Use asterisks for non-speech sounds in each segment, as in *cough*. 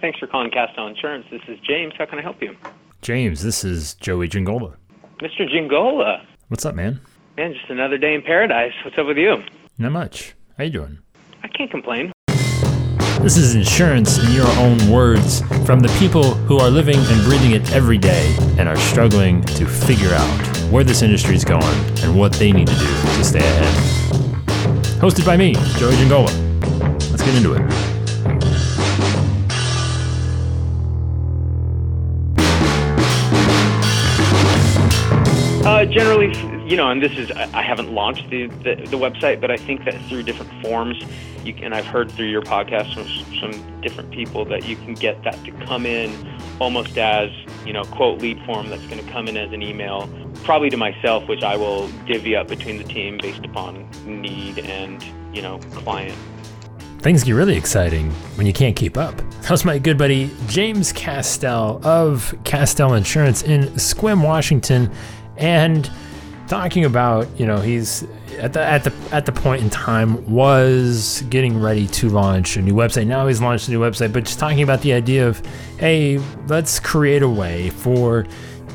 Thanks for calling Castell Insurance. This is James. How can I help you? James, this is Joey Giangola. Mr. Giangola. What's up, man? Man, just another day in paradise. What's up with you? Not much. How you doing? I can't complain. This is insurance in your own words from the people who are living and breathing it every day and are struggling to figure out where this industry is going and what they need to do to stay ahead. Hosted by me, Joey Giangola. Let's get into it. Uh, generally, you know, and this is, I haven't launched the, the, the website, but I think that through different forms, you can, and I've heard through your podcast from some different people that you can get that to come in almost as, you know, quote lead form that's going to come in as an email, probably to myself, which I will divvy up between the team based upon need and, you know, client. Things get really exciting when you can't keep up. How's my good buddy James Castell of Castell Insurance in Sequim, Washington, and talking about you know he's at the at the at the point in time was getting ready to launch a new website. Now he's launched a new website, but just talking about the idea of hey, let's create a way for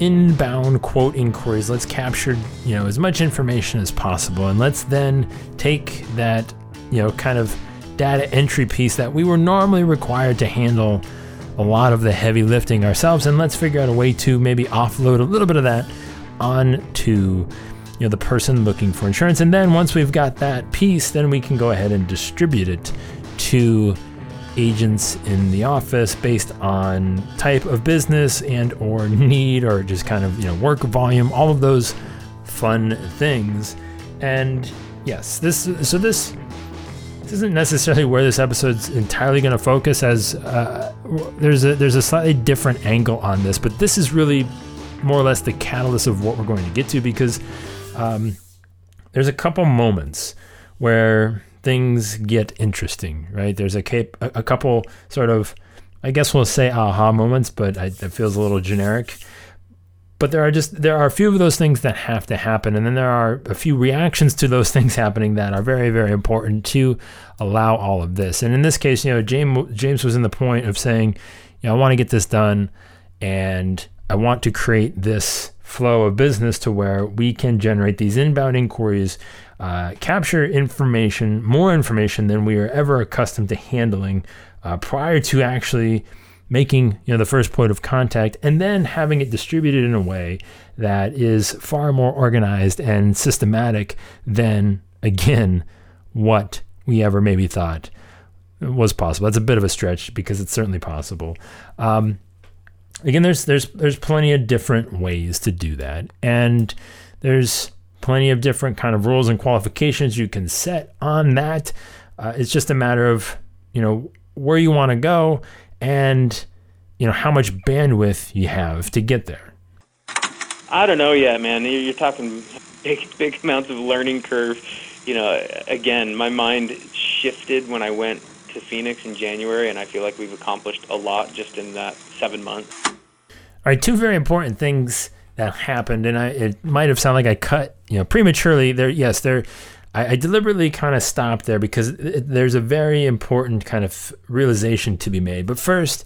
inbound quote inquiries. Let's capture you know as much information as possible, and let's then take that you know kind of data entry piece that we were normally required to handle a lot of the heavy lifting ourselves and let's figure out a way to maybe offload a little bit of that onto you know the person looking for insurance. And then once we've got that piece then we can go ahead and distribute it to agents in the office based on type of business and or need or just kind of you know work volume all of those fun things. And yes this so this this isn't necessarily where this episode's entirely going to focus as uh, there's a there's a slightly different angle on this but this is really more or less the catalyst of what we're going to get to because um, there's a couple moments where things get interesting right? There's a, cap- a, couple sort of i guess we'll say aha moments but I, it feels a little generic. But there are just there are a few of those things that have to happen and then there are a few reactions to those *laughs* things happening that are very very important to allow all of this. And in this case you know james james was in the point of saying you know i want to get this done and i want to create this flow of business to where we can generate these inbound inquiries uh, capture information more information than we are ever accustomed to handling uh, prior to actually making you know the first point of contact and then having it distributed in a way that is far more organized and systematic than again what we ever maybe thought was possible. That's a bit of a stretch because it's certainly possible. Um, again there's there's there's plenty of different ways to do that and there's plenty of different kind of rules and qualifications you can set on that uh, it's just a matter of you know where you want to go and you know how much bandwidth you have to get there I don't know yet, man. You're, talking big, big amounts of learning curve. You know, again, my mind shifted when I went to Phoenix in January, and I feel like we've accomplished a lot just in that seven months. all right two very important things that happened and i it might have sounded like i cut you know prematurely there yes there I, I deliberately kind of stopped there because it, there's a very important kind of realization to be made but first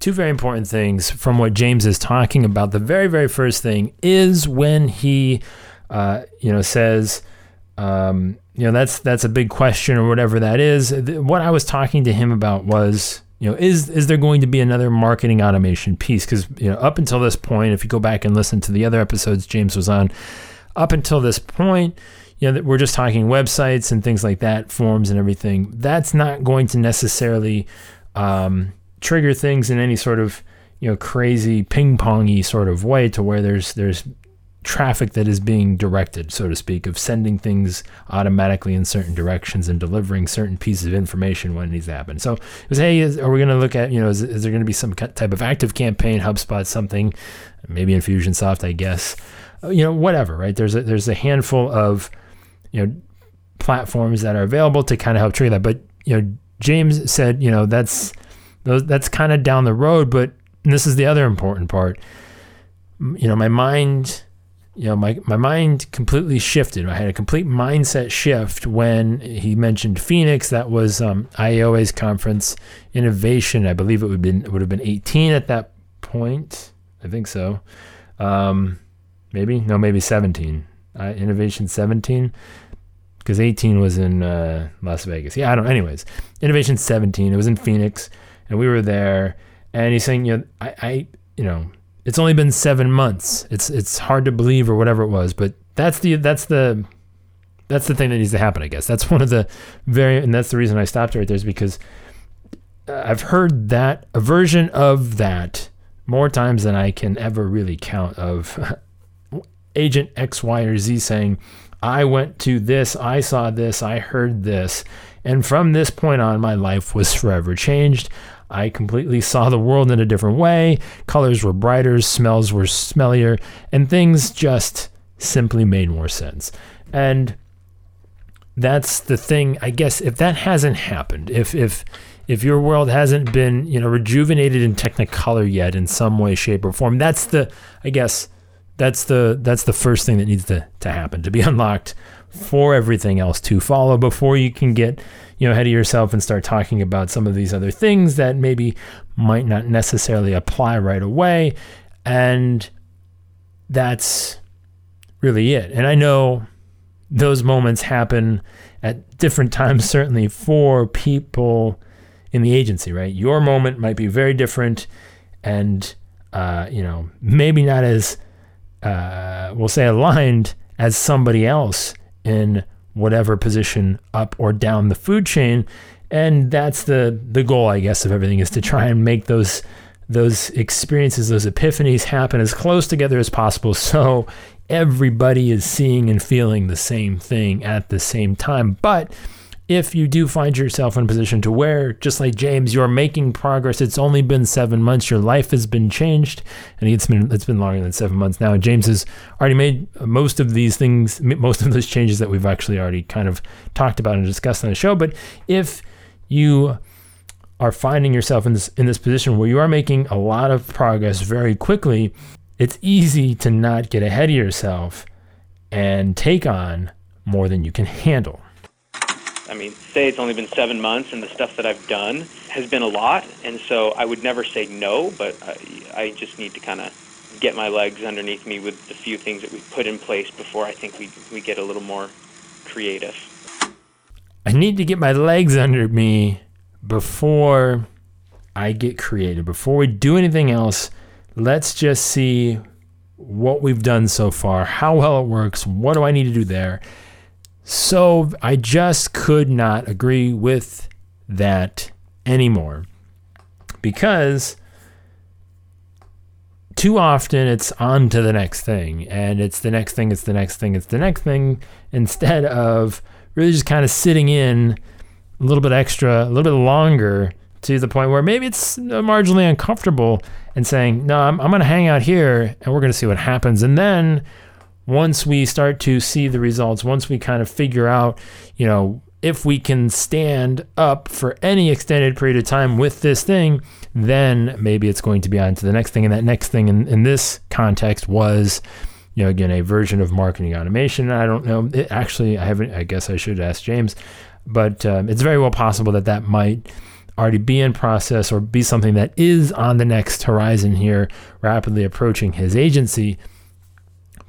two very important things from what James is talking about. The very, very first thing is when he, uh, you know, says, um, you know, that's that's a big question or whatever that is. What I was talking to him about was, you know, is is there going to be another marketing automation piece? Because you know, up until this point, if you go back and listen to the other episodes James was on, up until this point. You know, we're just talking websites and things like that, forms and everything. That's not going to necessarily um, trigger things in any sort of you know crazy ping pongy sort of way to where there's there's traffic that is being directed so to speak of sending things automatically in certain directions and delivering certain pieces of information when to happen. So it was hey is, are we going to look at you know is, is there going to be some type of active campaign hubspot something maybe infusionsoft i guess. Uh, you know whatever right? There's a there's a handful of you know platforms that are available to kind of help trigger that. But you know james said you know that's that's kind of down the road but this is the other important part you know my mind you know, my, my mind completely shifted. I had a complete mindset shift when he mentioned Phoenix. That was um, IAOA's conference innovation. I believe it would have been would have been 18 at that point. I think so. Um, maybe no, maybe 17. Uh, innovation 17 because 18 was in uh, Las Vegas. Yeah, I don't. Anyways, innovation 17. It was in Phoenix, and we were there. And he's saying, you know, I, I you know it's only been seven months. It's it's hard to believe or whatever it was, but that's the that's the that's the thing that needs to happen. I guess that's one of the very and that's the reason I stopped right there is because uh, I've heard that a version of that more times than I can ever really count of *laughs* agent X, Y, or Z saying, I went to this, I saw this, I heard this. And from this point on, my life was forever changed. I completely saw the world in a different way. Colors were brighter, smells were smellier, and things just simply made more sense. And that's the thing, I guess, if that hasn't happened, if, if, if your world hasn't been, you know, rejuvenated in Technicolor yet in some way, shape, or form, that's the, I guess, that's the that's the first thing that needs to, to happen to be *laughs* unlocked for everything else to follow before you can get you know ahead of yourself and start talking about some of these other things that maybe might not necessarily apply right away. And that's really it. And i know those moments happen at different *laughs* times certainly for people in the agency right? Your moment might be very different and uh, you know maybe not as uh, we'll say aligned as somebody else in whatever position up or down the food chain. And that's the the goal, I guess, of everything is to try and make those those experiences, those epiphanies happen as close together as possible *laughs* so everybody is seeing and feeling the same thing at the same time. But if you do find yourself in a position to where, just like James, you're making progress, it's only been seven months, your life has been changed, and it's been it's been longer than seven months now. James has already made most of these things, most of those changes that we've actually already kind of talked about and discussed on the show. But if you are finding yourself in this in this position where you are making a lot of progress very quickly, it's easy to not get ahead of yourself and take on more than you can handle. I mean, say it's only been seven months, and the stuff that I've done has been a lot, and so I would never say no, but I, I just need to kind of get my legs underneath me with the few things that we've put in place before I think we we get a little more creative. I need to get my legs under me before I get creative. Before we do anything else, let's just see what we've done so far, how well it works, what do I need to do there so I just could not agree with that anymore because too often it's on to the next thing and it's the next thing, it's the next thing, it's the next thing instead of really just kind of sitting in a little bit extra, a little bit longer to the point where maybe it's marginally uncomfortable and saying, no, I'm, I'm going to hang out here and we're going to see what happens. And then once we start to see the results, once we kind of figure out, you know, if we can stand up for any extended period of time with this thing, then maybe it's going to be on to the next thing. And that next thing in, in this context was, you know, again, a version of marketing automation. I don't know. It actually, I haven't, I guess I should ask James, but um, it's very well possible that that might already be in process or be something that is on the next horizon here, rapidly approaching his agency.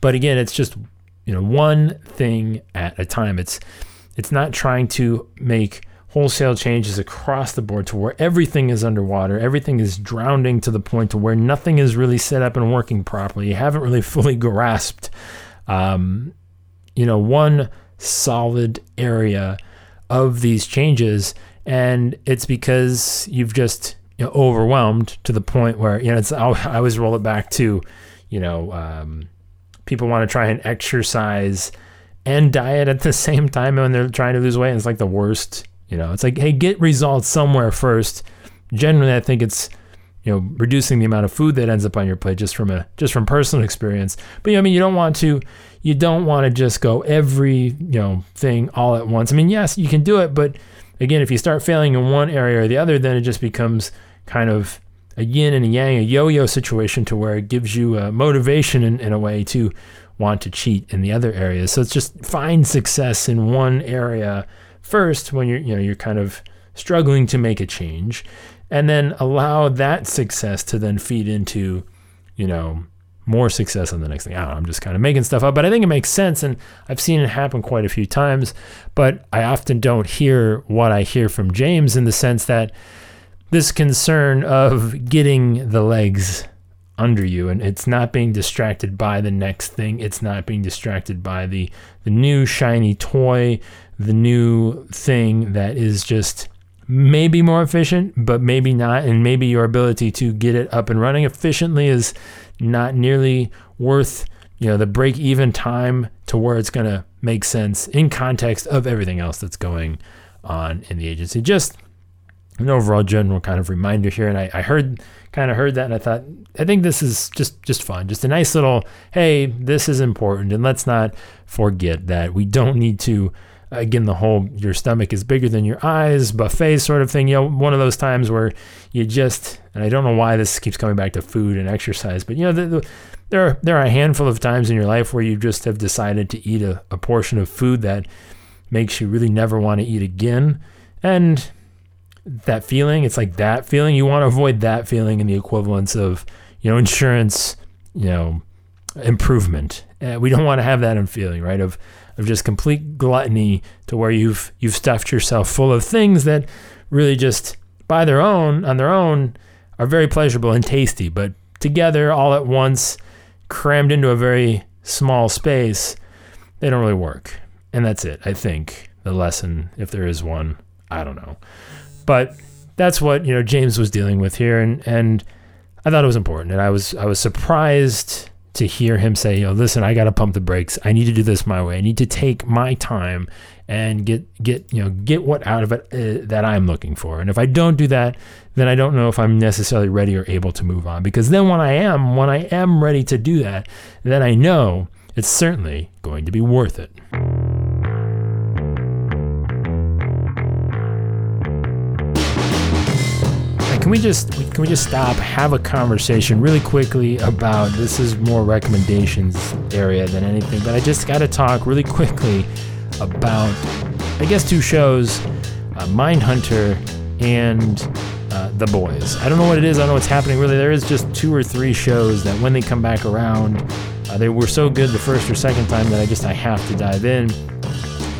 But again, it's just you know one thing at a time. It's it's not trying to make wholesale changes across the board to where everything is underwater, everything is drowning to the point to where nothing is really set up and working properly. You haven't really *laughs* fully grasped, um, you know, one solid area of these changes, and it's because you've just you know, overwhelmed to the point where you know it's. I always roll it back to, you know. Um, people want to try and exercise and diet at the *laughs* same time when they're trying to lose weight. And it's like the worst. You know, it's like, hey, get results somewhere first. Generally, I think it's you know reducing the amount of food that ends up on your plate just from a just from personal experience. But you know, I mean, you don't want to you don't want to just go every you know thing all at once. I mean, yes, you can do it, but again, if you start failing in one area or the other, then it just becomes kind of a yin and a yang, a yo-yo situation to where it gives you a motivation in, in a way to want to cheat in the other areas. So it's just find success in one area first when you're you know you're kind of struggling to make a change and then allow that success to then feed into you know more success on the next thing. I don't know, I'm just kind of making stuff up, but I think it makes sense and I've seen it happen quite a few times, but I often don't hear what I hear from James in the sense that this concern of getting the legs under you and it's not being distracted by the next thing. It's not being distracted by the the new shiny toy the new thing that is just maybe more efficient but maybe not. And maybe your ability to get it up and running efficiently is not nearly worth you know the break even time to where it's going to make sense in context of everything else that's going on in the agency. Just an overall general kind of reminder here. And i, I heard kind of heard that and I thought I think this is just just fun, just a nice little hey, this is important and let's not forget that we don't need to again the whole your stomach is bigger than your eyes buffet sort of thing you know one of those times where you just and i don't know why this keeps coming back to food and exercise but you know the, the, there are there are a handful of times in your life where you just have decided to eat a, a portion of food that makes you really never want to eat again. And that feeling. It's like that feeling. You want to avoid that feeling in the equivalence of, you know, insurance, you know, improvement. Uh, we don't want to have that in feeling, right? Of of just complete gluttony to where you've you've stuffed yourself full of things that really just by their own on their own are very pleasurable and tasty, but together all at once, crammed into a very small space, they don't really work. And that's it. I think the lesson, if there is one, I don't know. But that's what you know James was dealing with here, and and I thought it was important, and I was I was surprised to hear him say, you know, listen, I got to pump the brakes. I need to do this my way. I need to take my time and get get you know get what out of it uh, that I'm looking for. And if I don't do that, then I don't know if I'm necessarily ready or able to move on. Because then when I am, when I am ready to do that, then I know it's certainly going to be worth it. Can we just can we just stop, have a conversation really quickly about this is more recommendations area than anything, but I just got to talk really quickly about I guess two shows, uh, Mindhunter and uh, The Boys. I don't know what it is. I don't know what's happening really. There is just two or three shows that when they come back around, uh, they were so good the first or second time that I just I have to dive in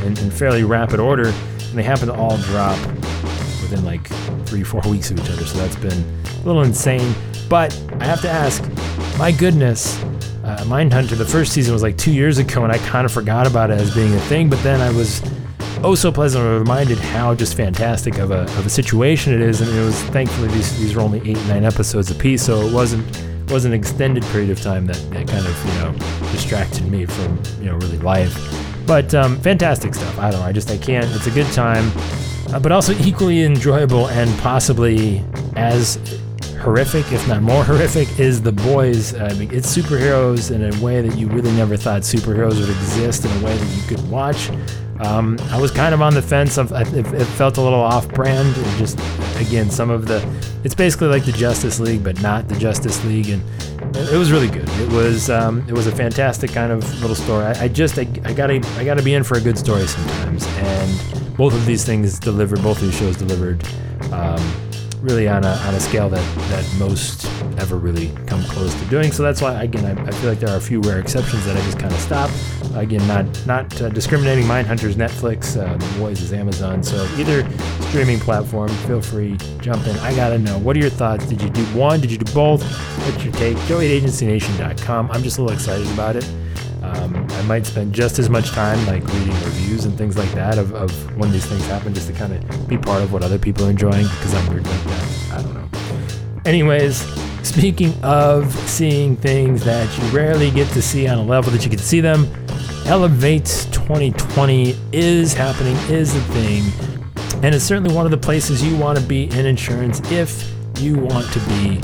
in, in fairly rapid order, and they happen to all drop within like three, four weeks of each other. So that's been a little insane. But I have to ask, my goodness, uh, Mindhunter, the first season was like two years ago, and I kind of forgot about it as being a thing. But then I was oh so pleasantly reminded how just fantastic of a, of a situation it is. And it was thankfully these, these were only eight, nine episodes apiece, so it wasn't was an extended period of time that, that kind of you know distracted me from you know really life. But um, fantastic stuff. I don't know. I just I can't. It's a good time uh, but also equally enjoyable and possibly as horrific, if not more *laughs* horrific, is The Boys. I mean, it's superheroes in a way that you really never thought superheroes would exist in a way that you could watch. Um, I was kind of on the fence of it, it felt a little off-brand. just again, some of the it's basically like the Justice League, but not the Justice League, and it was really good. It was um, it was a fantastic kind of little story. I, I just I, I, gotta I gotta be in for a good story sometimes, and both of these things delivered. Both of these shows delivered. Um, really on a, on a scale that, that most ever really come close to doing. So that's why, again, I, I feel like there are a few rare exceptions that I just kind of stop. Again, not not uh, discriminating. Mindhunter's Netflix, uh, The Boys is Amazon. So either streaming platform, feel free, jump in. I gotta know, what are your thoughts? Did you do one? Did you do both? What's your take? Joey at AgencyNation.com. I'm just a little excited about it. Um, I might spend just as much time like reading reviews and things like that of, of when these things happen, just to kind of be part of what other people are enjoying because I'm weird like that. I don't know. Anyways, speaking of seeing things that you rarely get to see on a level that you can see them, Elevate 2020 is happening, is a thing, and it's certainly one of the places you want to be in insurance if you want to be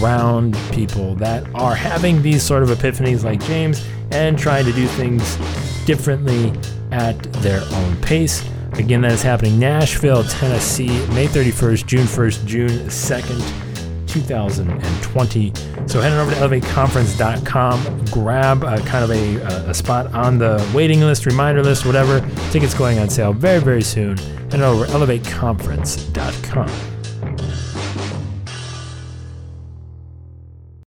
around people that are having these sort of epiphanies like James and trying to do things differently at their own pace. Again, that is happening Nashville, Tennessee, May 31st, June 1st, June 2nd. 2020. So head on over to elevateconference.com, grab a, kind of a, a spot on the waiting list, reminder list, whatever. Tickets going on sale very, very soon. Head over to elevateconference.com.